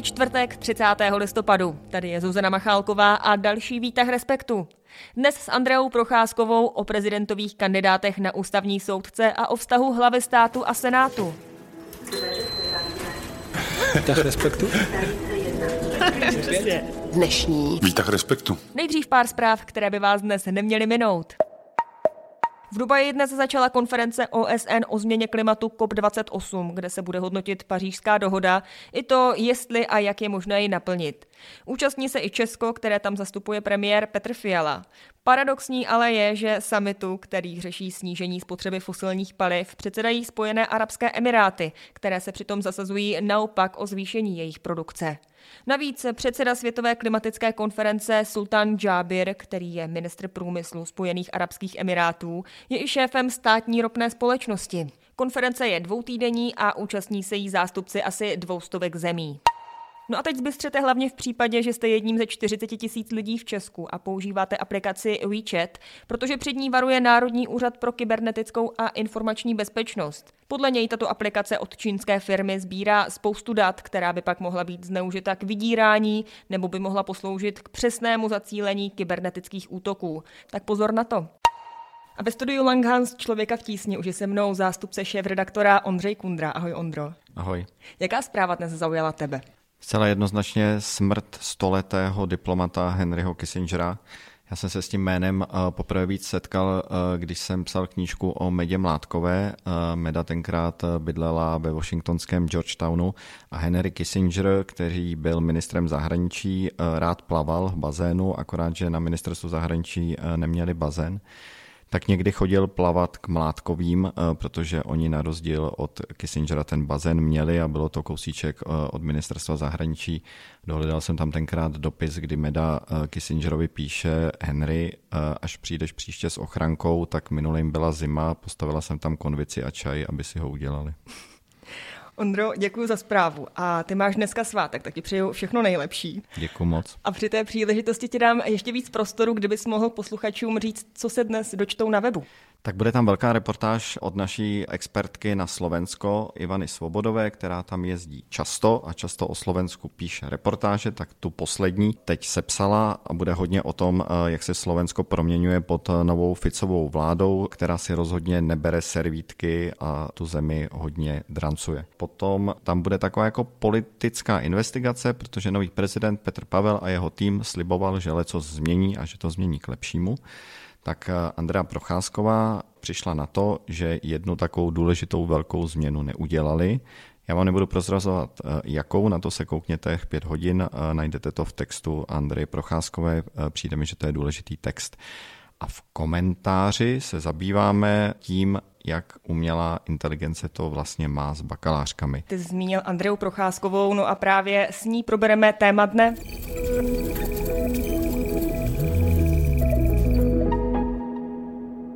Je čtvrtek 30. listopadu. Tady je Zuzana Machálková a další výtah Respektu. Dnes s Andreou Procházkovou o prezidentových kandidátech na ústavní soudce a o vztahu hlavy státu a senátu. Výtah Respektu? Dnešní Výtah respektu. Nejdřív pár zpráv, které by vás dnes neměly minout. V Dubaji dnes začala konference OSN o změně klimatu COP28, kde se bude hodnotit pařížská dohoda, i to, jestli a jak je možné ji naplnit. Účastní se i Česko, které tam zastupuje premiér Petr Fiala. Paradoxní ale je, že summitu, který řeší snížení spotřeby fosilních paliv, předsedají Spojené arabské emiráty, které se přitom zasazují naopak o zvýšení jejich produkce. Navíc předseda Světové klimatické konference Sultan Jabir, který je ministr průmyslu Spojených arabských emirátů, je i šéfem státní ropné společnosti. Konference je dvoutýdenní a účastní se jí zástupci asi dvoustovek zemí. No a teď zbystřete hlavně v případě, že jste jedním ze 40 tisíc lidí v Česku a používáte aplikaci WeChat, protože před ní varuje Národní úřad pro kybernetickou a informační bezpečnost. Podle něj tato aplikace od čínské firmy sbírá spoustu dat, která by pak mohla být zneužita k vydírání nebo by mohla posloužit k přesnému zacílení kybernetických útoků. Tak pozor na to. A ve studiu Langhans Člověka v tísni už je se mnou zástupce šéf-redaktora Ondřej Kundra. Ahoj Ondro. Ahoj. Jaká zpráva dnes zaujala tebe? Zcela jednoznačně smrt stoletého diplomata Henryho Kissingera. Já jsem se s tím jménem eh, poprvé víc setkal, eh, když jsem psal knížku o Medě Mládkové. Eh, Meda tenkrát bydlela ve washingtonském Georgetownu a Henry Kissinger, který byl ministrem zahraničí, rád plaval v bazénu, akorát, že na ministerstvu zahraničí neměli bazén tak někdy chodil plavat k Mládkovým, protože oni na rozdíl od Kissingera ten bazén měli a bylo to kousíček od ministerstva zahraničí. Dohledal jsem tam tenkrát dopis, kdy Meda Kissingerovi píše Henry, až přijdeš příště s ochrankou, tak minulým byla zima, postavila jsem tam konvici a čaj, aby si ho udělali. Ondro, děkuji za zprávu. A ty máš dneska svátek, tak ti přeju všechno nejlepší. Děkuji moc. A při té příležitosti ti dám ještě víc prostoru, kdybys mohl posluchačům říct, co se dnes dočtou na webu. Tak bude tam velká reportáž od naší expertky na Slovensko, Ivany Svobodové, která tam jezdí často a často o Slovensku píše reportáže, tak tu poslední teď sepsala a bude hodně o tom, eh, jak se Slovensko proměňuje pod novou Ficovou vládou, která si rozhodně nebere servítky a tu zemi hodně drancuje. Potom tam bude taková jako politická investigace, protože nový prezident Petr Pavel a jeho tým sliboval, že leco změní a že to změní k lepšímu tak eh, Andrea Procházková přišla na to, že jednu takovou důležitou velkou změnu neudělali. Já vám nebudu prozrazovat, eh, jakou, na to se koukněte pět hodin, eh, najdete to v textu Andreje Procházkové, přijde mi, že to je důležitý text. A v komentáři se zabýváme tím, jak umělá inteligence to vlastně má s bakalářkami. Ty zmínil Andreu Procházkovou, no a právě s ní probereme téma dne.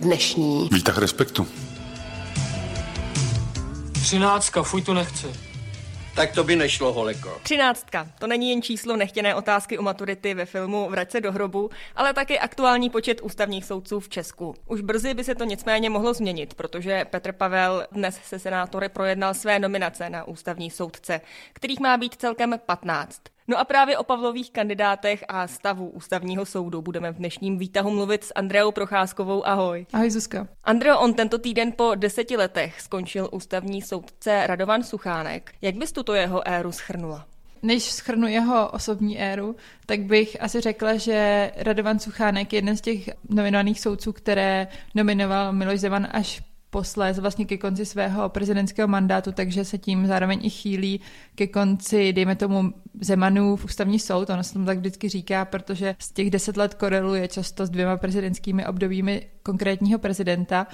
Dnešní Výtah respektu. Třináctka, fuj, tu nechci. Tak to by nešlo, Holeko. Třináctka. To není jen číslo nechtěné otázky u maturity ve filmu Vrať se do hrobu, ale taky aktuální počet ústavních soudců v Česku. Už brzy by se to nicméně mohlo změnit, protože Petr Pavel dnes se senátory projednal své nominace na ústavní soudce, kterých má být celkem 15. No a právě o Pavlových kandidátech a stavu ústavního soudu budeme v dnešním výtahu mluvit s Andreou Procházkovou. Ahoj. Ahoj Zuzka. Andreo, on tento týden po deseti letech skončil ústavní soudce Radovan Suchánek. Jak bys tuto jeho éru schrnula? Než schrnu jeho osobní éru, tak bych asi řekla, že Radovan Suchánek je jeden z těch nominovaných soudců, které nominoval Miloš Zeman až posléze vlastně ke konci svého prezidentského mandátu, takže se tím zároveň i chýlí ke konci, dejme tomu, Zemanův ústavní soud, ono se tomu tak vždycky říká, protože z těch deset let koreluje často s dvěma prezidentskými obdobími konkrétního prezidenta.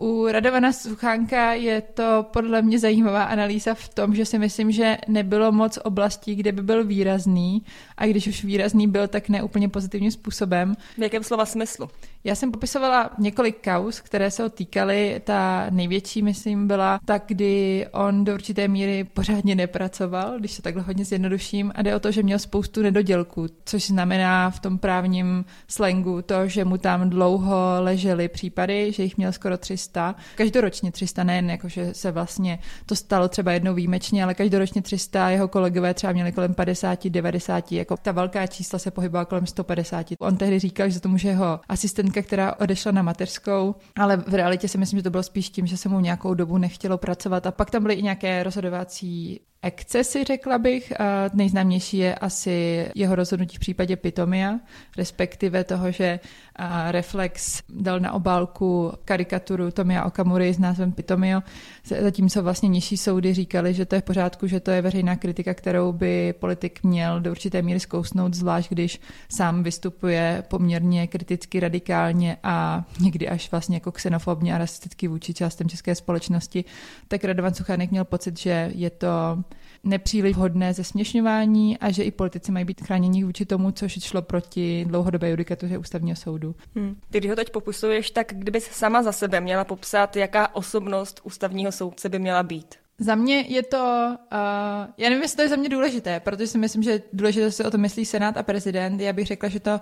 U Radovana Suchánka je to podle mě zajímavá analýza v tom, že si myslím, že nebylo moc oblastí, kde by byl výrazný a když už výrazný byl, tak ne úplně pozitivním způsobem. V jakém slova smyslu? Já jsem popisovala několik kaus, které se ho týkaly. Ta největší, myslím, byla tak, kdy on do určité míry pořádně nepracoval, když se takhle hodně zjednoduším, a jde o to, že měl spoustu nedodělků, což znamená v tom právním slangu to, že mu tam dlouho ležely případy, že jich měl skoro 300 300, každoročně 300, nejen jako, že se vlastně to stalo třeba jednou výjimečně, ale každoročně 300, jeho kolegové třeba měli kolem 50, 90, jako ta velká čísla se pohybovala kolem 150. On tehdy říkal, že to může jeho asistentka, která odešla na mateřskou, ale v realitě si myslím, že to bylo spíš tím, že se mu nějakou dobu nechtělo pracovat. A pak tam byly i nějaké rozhodovací excesy, řekla bych. Nejznámější je asi jeho rozhodnutí v případě Pitomia, respektive toho, že Reflex dal na obálku karikaturu Tomia Okamury s názvem Pitomio, zatímco vlastně nižší soudy říkali, že to je v pořádku, že to je veřejná kritika, kterou by politik měl do určité míry zkousnout, zvlášť když sám vystupuje poměrně kriticky, radikálně a někdy až vlastně jako xenofobně a rasisticky vůči částem české společnosti, tak Radovan Suchánek měl pocit, že je to nepříliš vhodné zesměšňování a že i politici mají být chráněni vůči tomu, což šlo proti dlouhodobé judikatuře ústavního soudu. Hmm. Ty, když ho teď popisuješ, tak kdybys sama za sebe měla popsat, jaká osobnost ústavního soudce by měla být? Za mě je to, uh, já nevím, jestli to je za mě důležité, protože si myslím, že důležité se o to myslí Senát a prezident. Já bych řekla, že to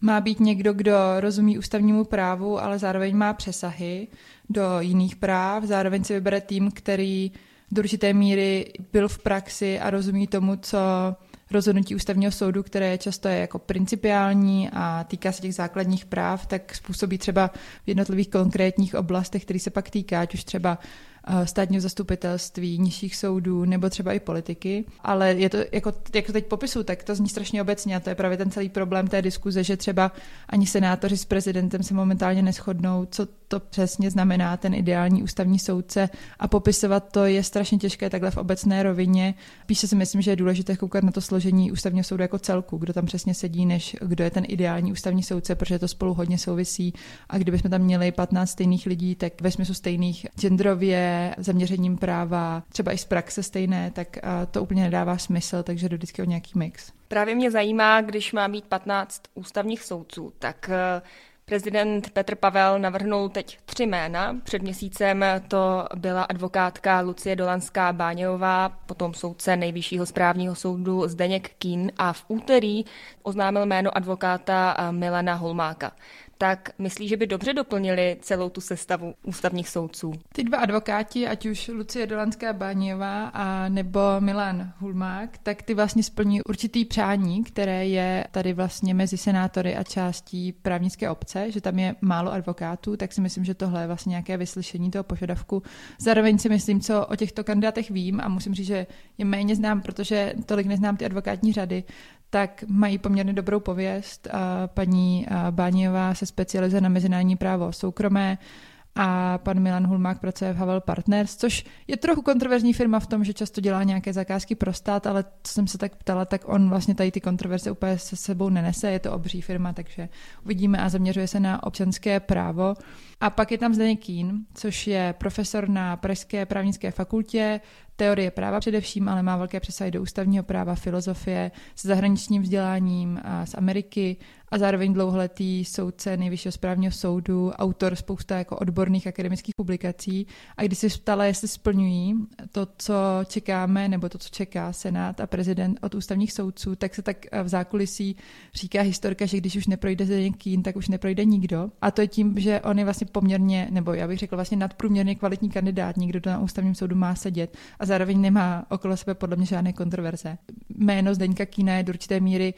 má být někdo, kdo rozumí ústavnímu právu, ale zároveň má přesahy do jiných práv, zároveň si vybere tým, který do určité míry byl v praxi a rozumí tomu, co rozhodnutí ústavního soudu, které často je jako principiální a týká se těch základních práv, tak způsobí třeba v jednotlivých konkrétních oblastech, který se pak týká, ať už třeba Eh, státního zastupitelství, nižších soudů nebo třeba i politiky. Ale je to, jako, jak to teď popisu, tak to zní strašně obecně a to je právě ten celý problém té diskuze, že třeba ani senátoři s prezidentem se momentálně neschodnou, co to přesně znamená ten ideální ústavní soudce a popisovat to je strašně těžké takhle v obecné rovině. Píše si myslím, že je důležité koukat na to složení ústavního soudu jako celku, kdo tam přesně sedí, než kdo je ten ideální ústavní soudce, protože to spolu hodně souvisí. A kdybychom tam měli 15 stejných lidí, tak ve smyslu stejných genderově, zaměřením práva, třeba i z praxe stejné, tak to úplně nedává smysl, takže jde vždycky o nějaký mix. Právě mě zajímá, když má být 15 ústavních soudců, tak Prezident Petr Pavel navrhnul teď tři jména. Před měsícem to byla advokátka Lucie Dolanská Báňová, potom soudce nejvyššího správního soudu Zdeněk Kín a v úterý oznámil jméno advokáta Milena Holmáka tak myslí, že by dobře doplnili celou tu sestavu ústavních soudců. Ty dva advokáti, ať už Lucie Dolanská Báněvá a nebo Milan Hulmák, tak ty vlastně splní určitý přání, které je tady vlastně mezi senátory a částí právnické obce, že tam je málo advokátů, tak si myslím, že tohle je vlastně nějaké vyslyšení toho požadavku. Zároveň si myslím, co o těchto kandidátech vím a musím říct, že je méně znám, protože tolik neznám ty advokátní řady, tak mají poměrně dobrou pověst. Paní Báněvá se specializuje na mezinárodní právo soukromé, a pan Milan Hulmák pracuje v Havel Partners, což je trochu kontroverzní firma v tom, že často dělá nějaké zakázky pro stát, ale co jsem se tak ptala, tak on vlastně tady ty kontroverze úplně se sebou nenese, je to obří firma, takže uvidíme a zaměřuje se na občanské právo. A pak je tam Zdeněk Kín, což je profesor na Pražské právnické fakultě, teorie práva především, ale má velké přesahy do ústavního práva, filozofie, s zahraničním vzděláním a z Ameriky a zároveň dlouholetý soudce Nejvyššího správního soudu, autor spousta jako odborných akademických publikací. A když se ptala, jestli splňují to, co čekáme, nebo to, co čeká Senát a prezident od ústavních soudců, tak se tak v zákulisí říká historka, že když už neprojde Zdeněk Kín, tak už neprojde nikdo. A to je tím, že on je vlastně poměrně, nebo já bych řekla vlastně nadprůměrně kvalitní kandidát, někdo to na ústavním soudu má sedět a zároveň nemá okolo sebe podle mě žádné kontroverze. Jméno Zdeňka Kína je do určité míry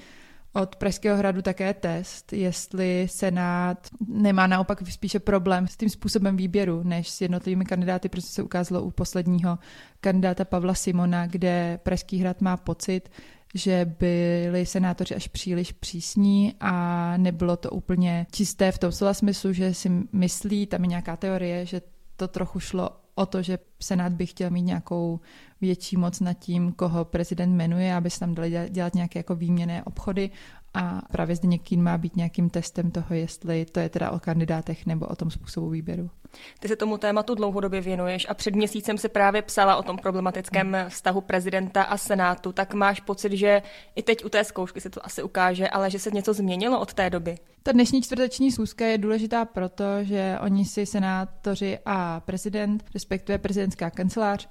od Pražského hradu také test, jestli Senát nemá naopak spíše problém s tím způsobem výběru, než s jednotlivými kandidáty, protože se ukázalo u posledního kandidáta Pavla Simona, kde Pražský hrad má pocit, že byli senátoři až příliš přísní a nebylo to úplně čisté v tom slova smyslu, že si myslí, tam je nějaká teorie, že to trochu šlo o to, že Senát by chtěl mít nějakou větší moc nad tím, koho prezident jmenuje, aby se tam dali dělat nějaké jako výměné obchody a právě zde někým má být nějakým testem toho, jestli to je teda o kandidátech nebo o tom způsobu výběru. Ty se tomu tématu dlouhodobě věnuješ a před měsícem se právě psala o tom problematickém vztahu prezidenta a senátu, tak máš pocit, že i teď u té zkoušky se to asi ukáže, ale že se něco změnilo od té doby? Ta dnešní čtvrteční schůzka je důležitá proto, že oni si senátoři a prezident, respektive prezidentská kancelář,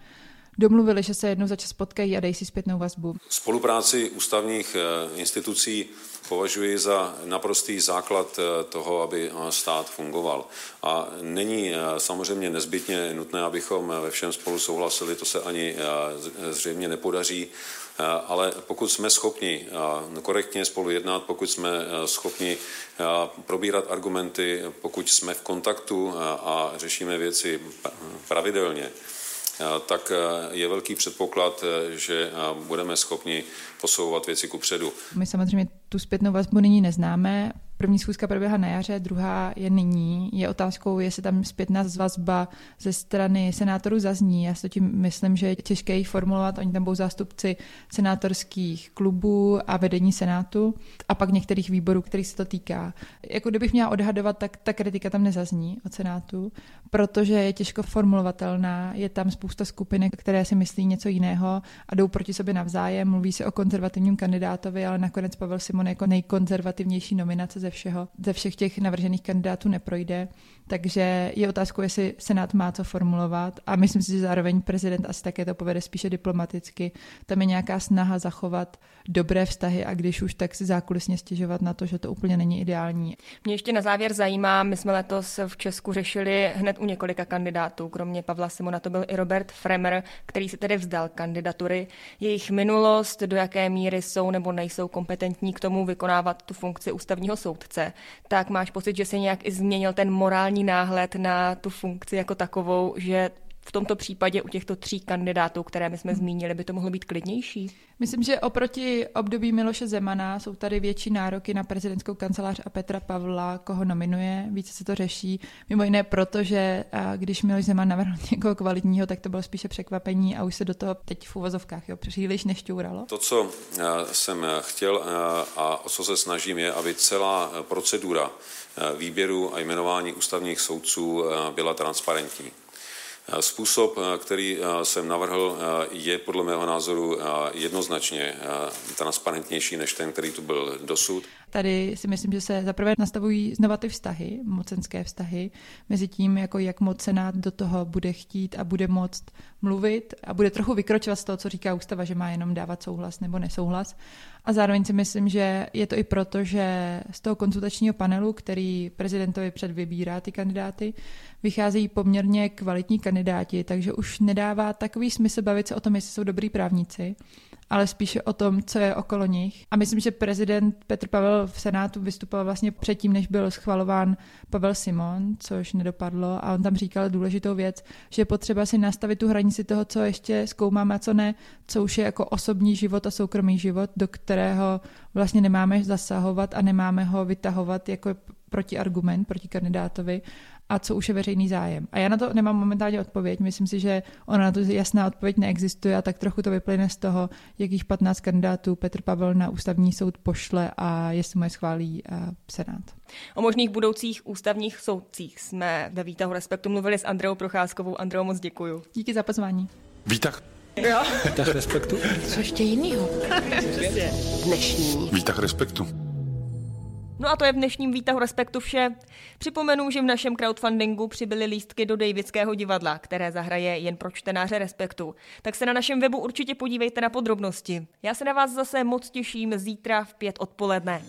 domluvili, že se jednou za čas potkají a dají si zpětnou vazbu. Spolupráci ústavních eh, institucí považuji za naprostý základ eh, toho, aby stát fungoval. A není samozřejmě nezbytně nutné, abychom ve všem spolu souhlasili, to se ani zřejmě nepodaří, ale pokud jsme schopni korektně spolu jednat, pokud jsme schopni probírat argumenty, pokud jsme v kontaktu a řešíme věci pravidelně, tak je velký předpoklad, že budeme schopni posouvat věci ku předu. My samozřejmě tu zpětnou vazbu nyní neznáme. První schůzka proběhla na jaře, druhá je nyní. Je otázkou, jestli tam zpětná vazba ze strany senátorů zazní. Já si tím myslím, že je těžké ji formulovat. Oni tam budou zástupci senátorských klubů a vedení senátu a pak některých výborů, kterých se to týká. Jako kdybych měla odhadovat, tak ta kritika tam nezazní od senátu, protože je těžko formulovatelná. Je tam spousta skupinek, které si myslí něco jiného a jdou proti sobě navzájem. Mluví se o konzervativním kandidátovi, ale nakonec Pavel Simon jako nejkonzervativnější nominace ze všeho, ze všech těch navržených kandidátů neprojde. Takže je otázkou, jestli Senát má co formulovat a myslím si, že zároveň prezident asi také to povede spíše diplomaticky. Tam je nějaká snaha zachovat dobré vztahy a když už tak si zákulisně stěžovat na to, že to úplně není ideální. Mě ještě na závěr zajímá, my jsme letos v Česku řešili hned u několika kandidátů, kromě Pavla Simona to byl i Robert Fremer, který se tedy vzdal kandidatury. Jejich minulost, do jaké míry jsou nebo nejsou kompetentní k tomu vykonávat tu funkci ústavního soudce, tak máš pocit, že se nějak i změnil ten morální náhled na tu funkci jako takovou, že v tomto případě u těchto tří kandidátů, které my jsme zmínili, by to mohlo být klidnější? Myslím, že oproti období Miloše Zemana jsou tady větší nároky na prezidentskou kancelář a Petra Pavla, koho nominuje, více se to řeší. Mimo jiné proto, že když Miloš Zeman navrhl někoho kvalitního, tak to bylo spíše překvapení a už se do toho teď v uvozovkách jo, příliš nešťouralo. To, co jsem chtěl a o co se snažím, je, aby celá procedura výběru a jmenování ústavních soudců byla transparentní. Způsob, eh, který eh, jsem navrhl, eh, je podle mého názoru jednoznačně transparentnější než ten, který tu byl dosud. Tady si myslím, že se zaprvé nastavují znova ty vztahy, mocenské vztahy, mezi tím, jako jak moc Senát do toho bude chtít a bude moct mluvit a bude trochu vykročovat z toho, co říká ústava, že má jenom dávat souhlas nebo nesouhlas. A zároveň si myslím, že je to i proto, že z toho konzultačního panelu, který prezidentovi předvybírá ty kandidáty, vycházejí poměrně kvalitní kandidáti, takže už nedává takový smysl bavit se o tom, jestli jsou dobrý právníci, ale spíše o tom, co je okolo nich. A myslím, že prezident Petr Pavel v Senátu vystupoval vlastně předtím, než byl schvalován Pavel Simon, což nedopadlo a on tam říkal důležitou věc, že je potřeba si nastavit tu hranici toho, co ještě zkoumáme a co ne, co už je jako osobní život a soukromý život, do kterého vlastně nemáme zasahovat a nemáme ho vytahovat jako protiargument proti kandidátovi a co už je veřejný zájem. A já na to nemám momentálně odpověď. Myslím si, že ona na to jasná odpověď neexistuje a tak trochu to vyplyne z toho, jakých 15 kandidátů Petr Pavel na ústavní soud pošle a jestli mu je schválí uh, Senát. O možných budoucích ústavních soudcích jsme ve výtahu Respektu mluvili s Andreou Procházkovou. Andreu, moc děkuju. Díky za pozvání. Výtah. Jo. Výtah Respektu. Co ještě jinýho? Dnešní. Výtah Respektu. No a to je v dnešním výtahu Respektu vše. Připomenu, že v našem crowdfundingu přibyly lístky do Davidského divadla, které zahraje jen pro čtenáře Respektu. Tak se na našem webu určitě podívejte na podrobnosti. Já se na vás zase moc těším zítra v pět odpoledne.